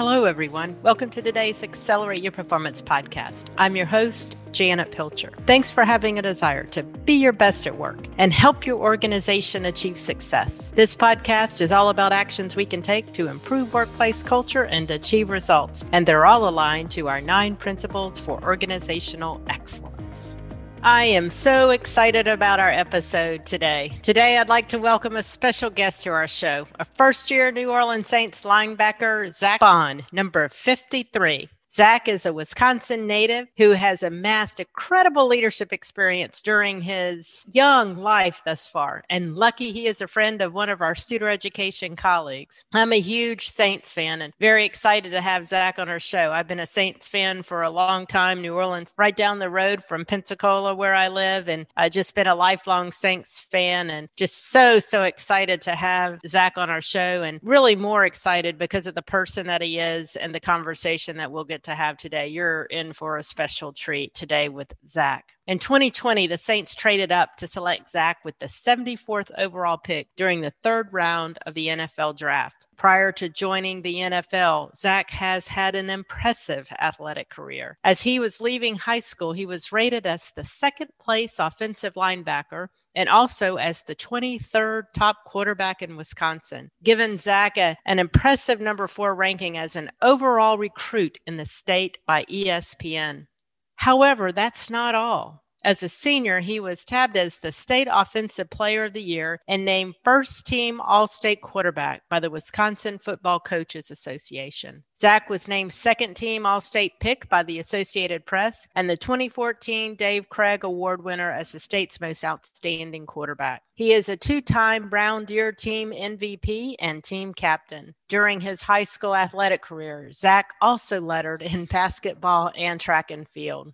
Hello, everyone. Welcome to today's Accelerate Your Performance podcast. I'm your host, Janet Pilcher. Thanks for having a desire to be your best at work and help your organization achieve success. This podcast is all about actions we can take to improve workplace culture and achieve results, and they're all aligned to our nine principles for organizational excellence. I am so excited about our episode today. Today, I'd like to welcome a special guest to our show, a first year New Orleans Saints linebacker, Zack Baun, number 53. Zack is a Wisconsin native who has amassed incredible leadership experience during his young life thus far. And lucky he is a friend of one of our Studer Education colleagues. I'm a huge Saints fan and very excited to have Zach on our show. I've been a Saints fan for a long time, New Orleans, right down the road from Pensacola, where I live. And I've just been a lifelong Saints fan and just so, so excited to have Zach on our show and really more excited because of the person that he is and the conversation that we'll get to have today. You're in for a special treat today with Zach. In 2020, the Saints traded up to select Zach with the 74th overall pick during the third round of the NFL draft. Prior to joining the NFL, Zach has had an impressive athletic career. As he was leaving high school, he was rated as the second place offensive linebacker and also as the 23rd top quarterback in Wisconsin, giving Zack a, an impressive number four ranking as an overall recruit in the state by ESPN. However, that's not all. As a senior, he was tabbed as the state offensive player of the year and named first team all state quarterback by the Wisconsin Football Coaches Association. Zack was named second team all state pick by the Associated Press and the 2014 Dave Krieg Award winner as the state's most outstanding quarterback. He is a two time Brown Deer team MVP and team captain. During his high school athletic career, Zack also lettered in basketball and track and field.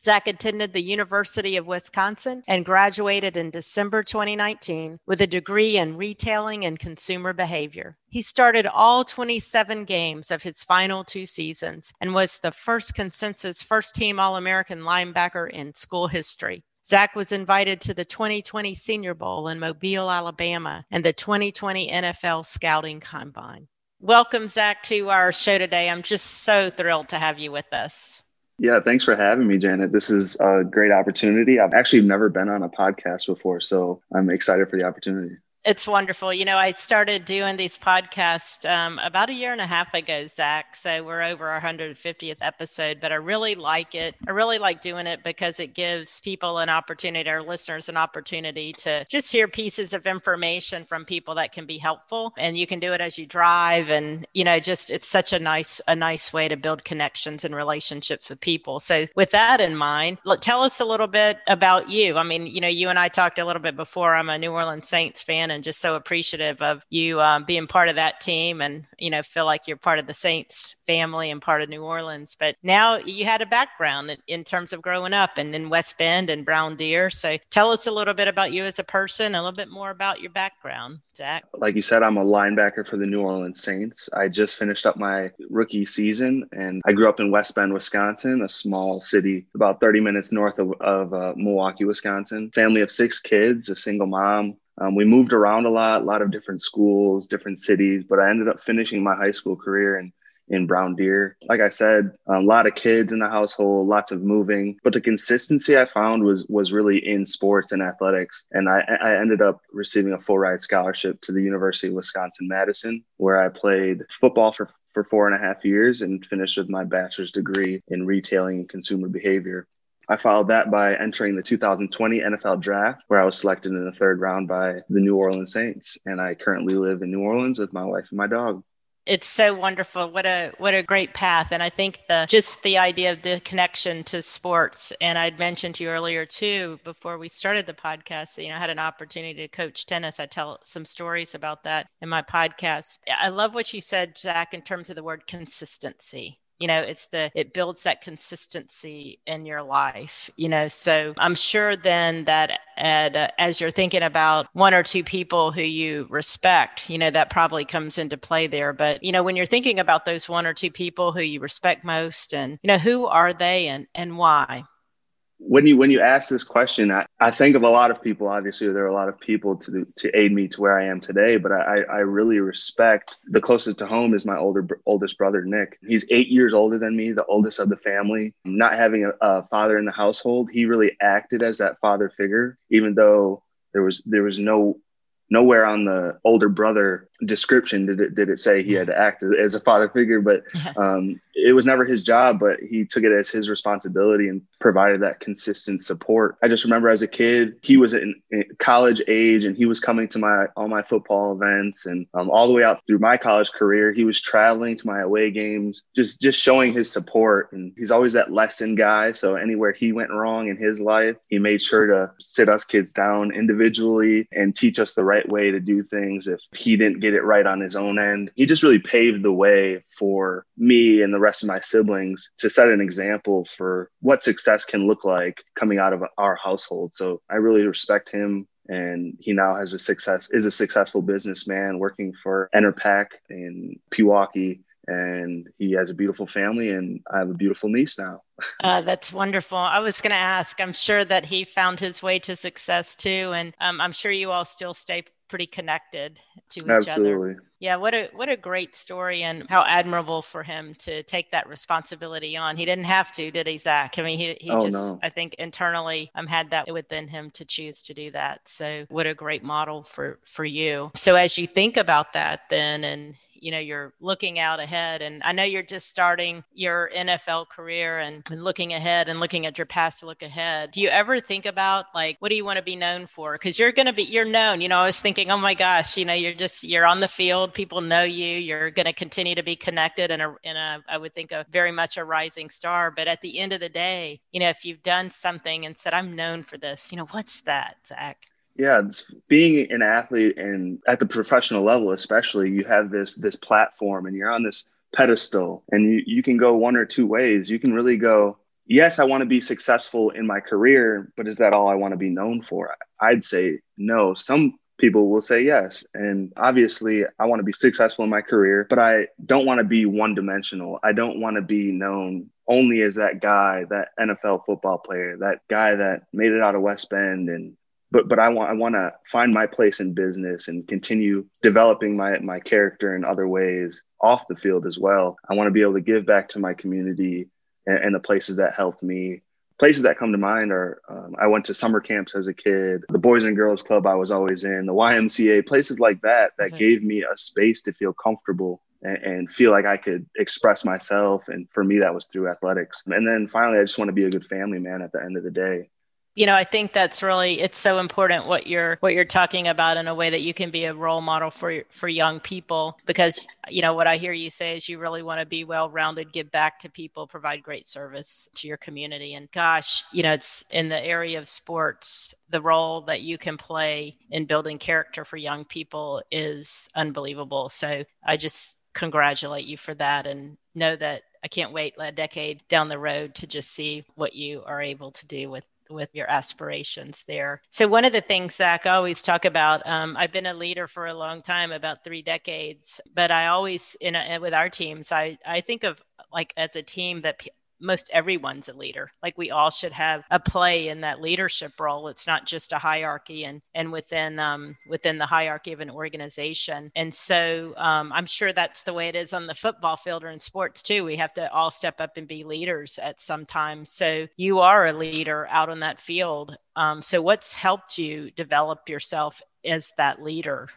Zack attended the University of Wisconsin and graduated in December 2019 with a degree in retailing and consumer behavior. He started all 27 games of his final two seasons and was the first consensus first team All American linebacker in school history. Zach was invited to the 2020 Senior Bowl in Mobile, Alabama, and the 2020 NFL Scouting Combine. Welcome, Zach, to our show today. I'm just so thrilled to have you with us. Yeah, thanks for having me, Janet. This is a great opportunity. I've actually never been on a podcast before, so I'm excited for the opportunity. It's wonderful. You know, I started doing these podcasts um, about a year and a half ago, Zach. So we're over our 150th episode, but I really like it. I really like doing it because it gives people an opportunity, our listeners, an opportunity to just hear pieces of information from people that can be helpful. And you can do it as you drive. And, you know, just it's such a nice, a nice way to build connections and relationships with people. So with that in mind, look, tell us a little bit about you. I mean, you know, you and I talked a little bit before. I'm a New Orleans Saints fan and just so appreciative of you um, being part of that team and you know feel like you're part of the saints family and part of new orleans. But now you had a background in, terms of growing up and in west bend and brown deer. So tell us a little bit about you as a person a little bit more about your background zack like you said i'm a linebacker for the new orleans saints. I just finished up my rookie season and i grew up in west bend wisconsin a small city about 30 minutes north of, of uh, milwaukee wisconsin. Family of six kids a single mom um, we moved around a lot, a lot of different schools, different cities, but I ended up finishing my high school career in, in Brown Deer. Like I said, a lot of kids in the household, lots of moving, but the consistency I found was was really in sports and athletics. And I, I ended up receiving a full ride scholarship to the University of Wisconsin Madison, where I played football for for four and a half years and finished with my bachelor's degree in retailing and consumer behavior. I followed that by entering the 2020 NFL draft, where I was selected in the third round by the New Orleans Saints. And I currently live in New Orleans with my wife and my dog. It's so wonderful. What a what a great path. And i think the just the idea of the connection to sports and i'd mentioned to you earlier too before we started the podcast you know i had an opportunity to coach tennis. I tell some stories about that in my podcast. I love what you said zack in terms of the word consistency you know it's the it builds that consistency in your life you know? So i'm sure then that Ed, uh, as you're thinking about one or two people who you respect you know that probably comes into play there. But you know when you're thinking about those one or two people who you respect most and you know who are they and and why when you when you ask this question, I, I think of a lot of people. Obviously, there are a lot of people to to aid me to where I am today. But I I really respect the closest to home is my older oldest brother Nick. He's eight years older than me, the oldest of the family. Not having a, a father in the household, he really acted as that father figure, even though there was there was no nowhere on the older brother description did it did it say he had to act as a father figure but um, it was never his job but he took it as his responsibility and provided that consistent support. I just remember as a kid he was in, college age and he was coming to my all my football events and um, all the way out through my college career he was traveling to my away games just just showing his support. And he's always that lesson guy. So anywhere he went wrong in his life he made sure to sit us kids down individually and teach us the right way to do things if he didn't get get it right on his own end. He just really paved the way for me and the rest of my siblings to set an example for what success can look like coming out of our household. So I really respect him and he now has a success is a successful businessman working for Enerpac in Pewaukee and he has a beautiful family and I have a beautiful niece now. Uh, that's wonderful. I was going to ask, I'm sure that he found his way to success too. And um, I'm sure you all still stay pretty connected to each Absolutely. other. Yeah, what a what a great story and how admirable for him to take that responsibility on. He didn't have to, did he, Zach? I mean, he, he oh, just no. I think internally um had that within him to choose to do that. So what a great model for for you. So as you think about that then and you know you're looking out ahead and i know you're just starting your nfl career and, and looking ahead and looking at your past to look ahead. Do you ever think about like what do you want to be known for? Because you're going to be you're known you know i was thinking oh my gosh you know you're just you're on the field people know you you're going to continue to be connected in a in a i would think a very much a rising star. But at the end of the day you know if you've done something and said i'm known for this you know what's that zach yeah being an athlete and at the professional level especially you have this this platform and you're on this pedestal and you, you can go one or two ways. You can really go yes i want to be successful in my career but is that all i want to be known for? I'd say no. Some people will say yes and obviously i want to be successful in my career but i don't want to be one dimensional i don't want to be known only as that guy that nfl football player that guy that made it out of west bend and but but I want I want to find my place in business and continue developing my my character in other ways off the field as well. I want to be able to give back to my community and, and the places that helped me. Places that come to mind are um, I went to summer camps as a kid, the Boys and Girls Club I was always in, the YMCA, places like that that okay. gave me a space to feel comfortable and, and feel like I could express myself. And for me, that was through athletics. And then finally, I just want to be a good family man at the end of the day you know i think that's really it's so important what you're what you're talking about in a way that you can be a role model for for young people. Because you know what i hear you say is you really want to be well rounded give back to people provide great service to your community. And gosh you know it's in the area of sports the role that you can play in building character for young people is unbelievable. So i just congratulate you for that and know that I can't wait a decade down the road to just see what you are able to do with with your aspirations there. So one of the things Zach I always talk about, um, I've been a leader for a long time, about three decades, but I always in a, with our teams, I I think of like as a team that most everyone's a leader. Like we all should have a play in that leadership role. It's not just a hierarchy and and within um, within the hierarchy of an organization. And so um, I'm sure that's the way it is on the football field or in sports too. We have to all step up and be leaders at some time. So you are a leader out on that field. Um, so what's helped you develop yourself as that leader?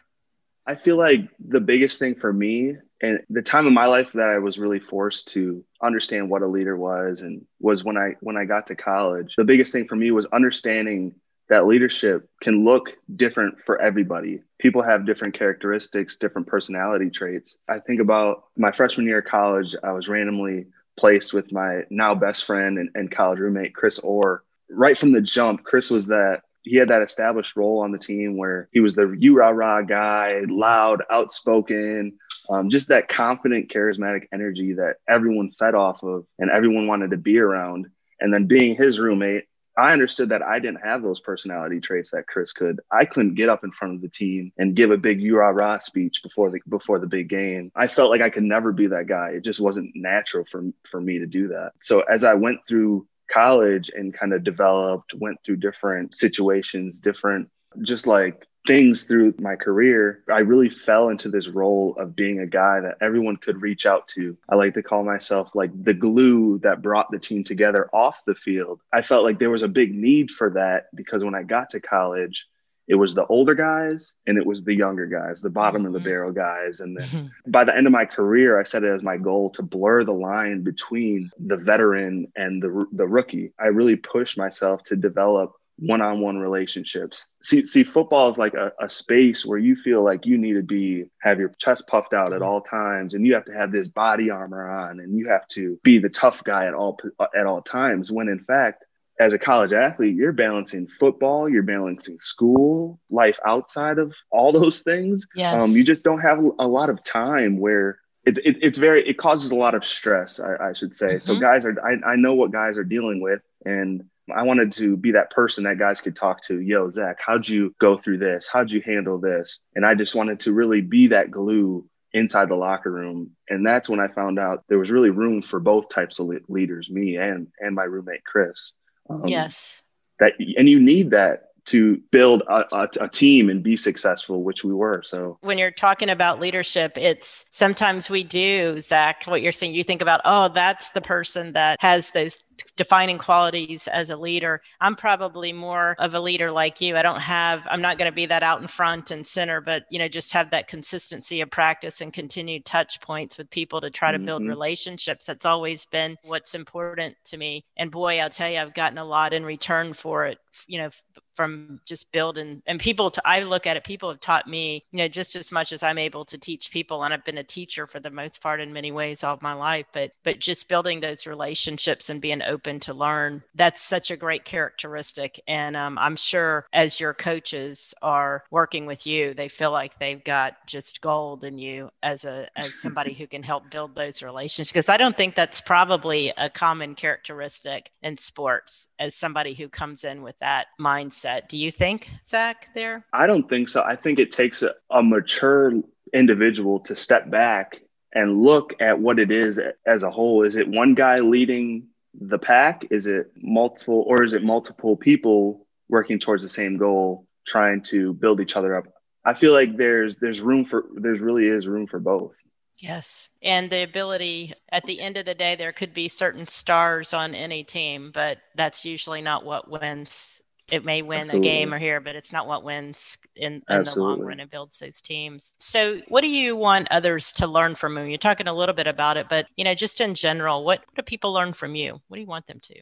I feel like the biggest thing for me and the time of my life that I was really forced to understand what a leader was and was when I when I got to college. The biggest thing for me was understanding that leadership can look different for everybody. People have different characteristics, different personality traits. I think about my freshman year of college, I was randomly placed with my now best friend and, and college roommate, Chris Orr. Right from the jump, Chris was that he had that established role on the team where he was the you rah rah guy, loud, outspoken, um, just that confident, charismatic energy that everyone fed off of and everyone wanted to be around. And then being his roommate, I understood that I didn't have those personality traits that Chris could. I couldn't get up in front of the team and give a big you rah speech before the before the big game. I felt like I could never be that guy. It just wasn't natural for for me to do that. So as I went through college and kind of developed, went through different situations, different just like things through my career, I really fell into this role of being a guy that everyone could reach out to. I like to call myself like the glue that brought the team together off the field. I felt like there was a big need for that because when I got to college, it was the older guys and it was the younger guys, the bottom of the mm-hmm. barrel guys. And then mm-hmm. by the end of my career, I set it as my goal to blur the line between the veteran and the, the rookie. I really pushed myself to develop one-on-one relationships. See, see, football is like a, a, space where you feel like you need to be have your chest puffed out at all times, and you have to have this body armor on, and you have to be the tough guy at all at all times. When in fact, as a college athlete, you're balancing football, you're balancing school, life outside of all those things. Yes. Um, you just don't have a lot of time where it, it, it's very it causes a lot of stress I, I should say mm-hmm. so guys are I, I know what guys are dealing with and I wanted to be that person that guys could talk to. Yo, Zach, how'd you go through this? How'd you handle this? And I just wanted to really be that glue inside the locker room. And that's when I found out there was really room for both types of leaders, me and and my roommate Chris. Um, yes. That and you need that to build a, a, a, team and be successful, which we were. So when you're talking about leadership, it's sometimes we do, Zach, what you're saying, you think about, oh, that's the person that has those defining qualities as a leader. I'm probably more of a leader like you. I don't have, I'm not going to be that out in front and center, but, you know, just have that consistency of practice and continued touch points with people to try to mm-hmm. build relationships. That's always been what's important to me. And boy, I'll tell you, I've gotten a lot in return for it, you know, from just building and people to i look at it people have taught me you know just as much as i'm able to teach people and i've been a teacher for the most part in many ways all my life but but just building those relationships and being open to learn that's such a great characteristic and um, i'm sure as your coaches are working with you they feel like they've got just gold in you as a as somebody who can help build those relationships because i don't think that's probably a common characteristic in sports as somebody who comes in with that mindset. Do you think, Zach, there? I don't think so. I think it takes a, a mature individual to step back and look at what it is as a whole. Is it one guy leading the pack? Is it multiple, or is it multiple people working towards the same goal, trying to build each other up? I feel like there's there's room for there's really is room for both. Yes. And the ability at the end of the day, there could be certain stars on any team, but that's usually not what wins it may win Absolutely. a game or here, but it's not what wins in, in the long run and builds those teams. So, what do you want others to learn from you? You're talking a little bit about it, but you know, just in general, what, what do people learn from you? What do you want them to?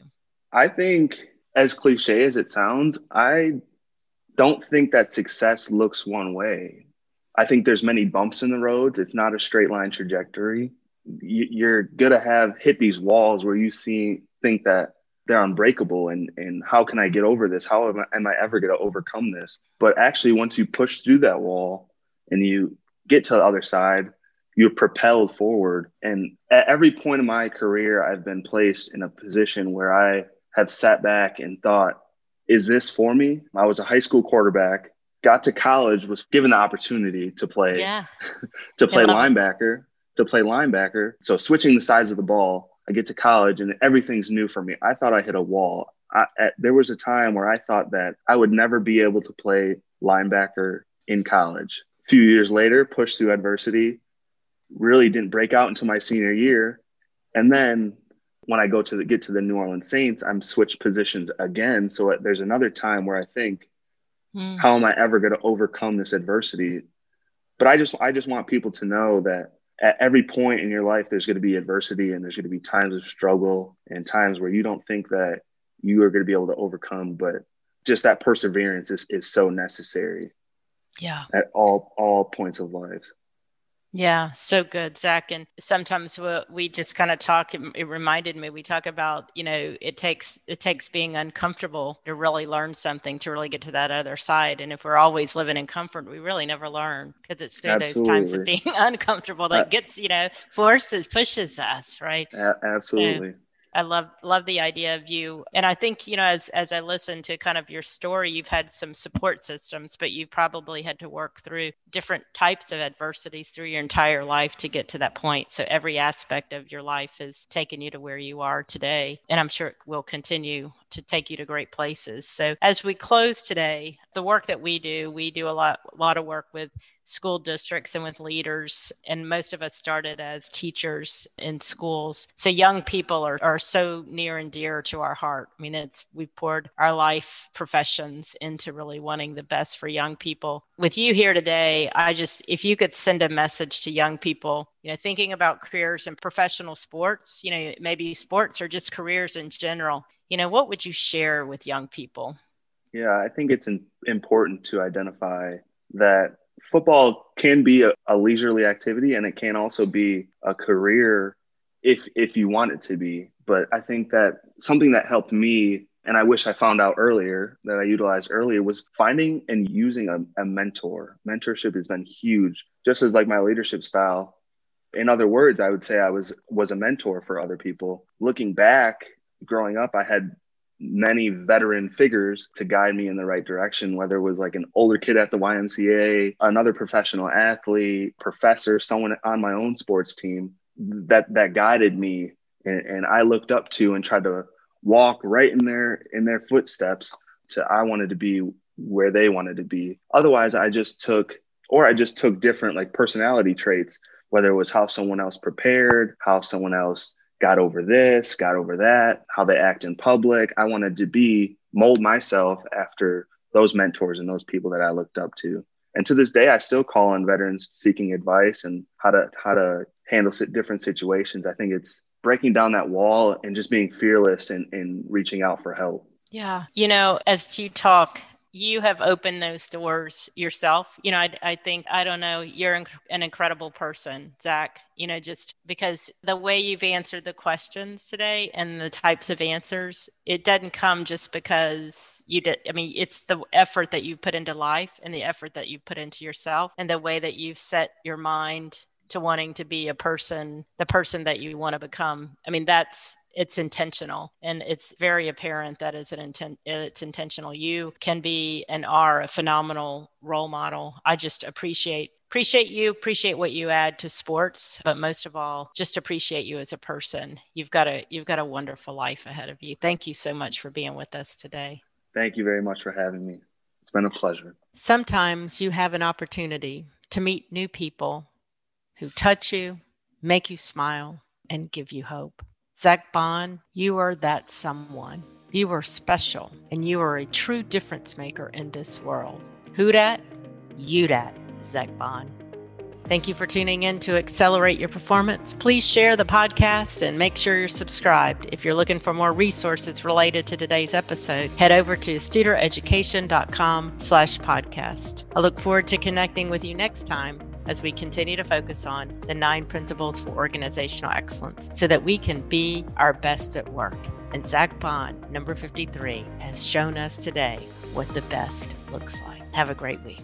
I think, as cliche as it sounds, I don't think that success looks one way. I think there's many bumps in the roads. It's not a straight line trajectory. You're gonna have hit these walls where you see think that they're unbreakable and and how can i get over this? How am I, am I ever to overcome this? But actually once you push through that wall and you get to the other side you're propelled forward. And at every point in my career i've been placed in a position where i have sat back and thought is this for me? I was a high school quarterback got to college was given the opportunity to play yeah. to play linebacker to play linebacker so switching the sides of the ball I get to college and everything's new for me. I thought I hit a wall. I, at, there was a time where I thought that I would never be able to play linebacker in college. A few years later, pushed through adversity, really didn't break out until my senior year. And then when I go to the, get to the New Orleans Saints, I'm switched positions again. So there's another time where I think, mm. how am I ever going to overcome this adversity? But I just I just want people to know that at every point in your life, there's going to be adversity and there's going to be times of struggle and times where you don't think that you are going to be able to overcome, but just that perseverance is, is so necessary. Yeah. At all, all points of life. Yeah, so good, Zach. And sometimes we, we just kind of talk. It, it, reminded me. We talk about you know it takes it takes being uncomfortable to really learn something to really get to that other side. And if we're always living in comfort, we really never learn because it's through absolutely. those times of being uncomfortable that uh, gets you know forces pushes us right. A- absolutely. I love love the idea of you. And I think, you know, as as I listen to kind of your story, you've had some support systems, but you've probably had to work through different types of adversities through your entire life to get to that point. So every aspect of your life has taken you to where you are today. And I'm sure it will continue to take you to great places. So as we close today, the work that we do, we do a lot a lot of work with school districts and with leaders. And most of us started as teachers in schools. So young people are, are so near and dear to our heart. I mean, it's we've poured our life professions into really wanting the best for young people. With you here today, I just if you could send a message to young people you know thinking about careers in professional sports you know maybe sports or just careers in general you know what would you share with young people? Yeah i think it's important to identify that football can be a, a, leisurely activity and it can also be a career if if you want it to be. But i think that something that helped me and i wish i found out earlier that i utilized earlier was finding and using a, a mentor. Mentorship has been huge just as like my leadership style. In other words i would say i was was a mentor for other people. Looking back growing up i had many veteran figures to guide me in the right direction, whether it was like an older kid at the YMCA, another professional athlete, professor, someone on my own sports team that that guided me and, and I looked up to and tried to walk right in their in their footsteps to I wanted to be where they wanted to be. Otherwise, I just took or I just took different like personality traits, whether it was how someone else prepared, how someone else got over this, got over that, how they act in public. I wanted to be mold myself after those mentors and those people that I looked up to. And to this day, I still call on veterans seeking advice and how to how to handle different situations. I think it's breaking down that wall and just being fearless and, and reaching out for help. Yeah. You know, as you talk, you have opened those doors yourself. You know, I, I think, I don't know, you're an incredible person, Zach, you know, just because the way you've answered the questions today and the types of answers, it doesn't come just because you did. I mean, it's the effort that you put into life and the effort that you put into yourself and the way that you've set your mind to wanting to be a person, the person that you want to become. I mean, that's it's intentional and it's very apparent that it's an intent it's intentional. You can be and are a phenomenal role model. I just appreciate appreciate you appreciate what you add to sports but most of all just appreciate you as a person. You've got a you've got a wonderful life ahead of you. Thank you so much for being with us today. Thank you very much for having me. It's been a pleasure. Sometimes you have an opportunity to meet new people who touch you make you smile and give you hope Zack Baun, you are that someone. You are special and you are a true difference maker in this world. Who dat? You dat, Zack Baun. Thank you for tuning in to Accelerate Your Performance. Please share the podcast and make sure you're subscribed. If you're looking for more resources related to today's episode, head over to studereducation.com slash podcast. I look forward to connecting with you next time as we continue to focus on the nine principles for organizational excellence so that we can be our best at work. And Zack Baun, number 53, has shown us today what the best looks like. Have a great week.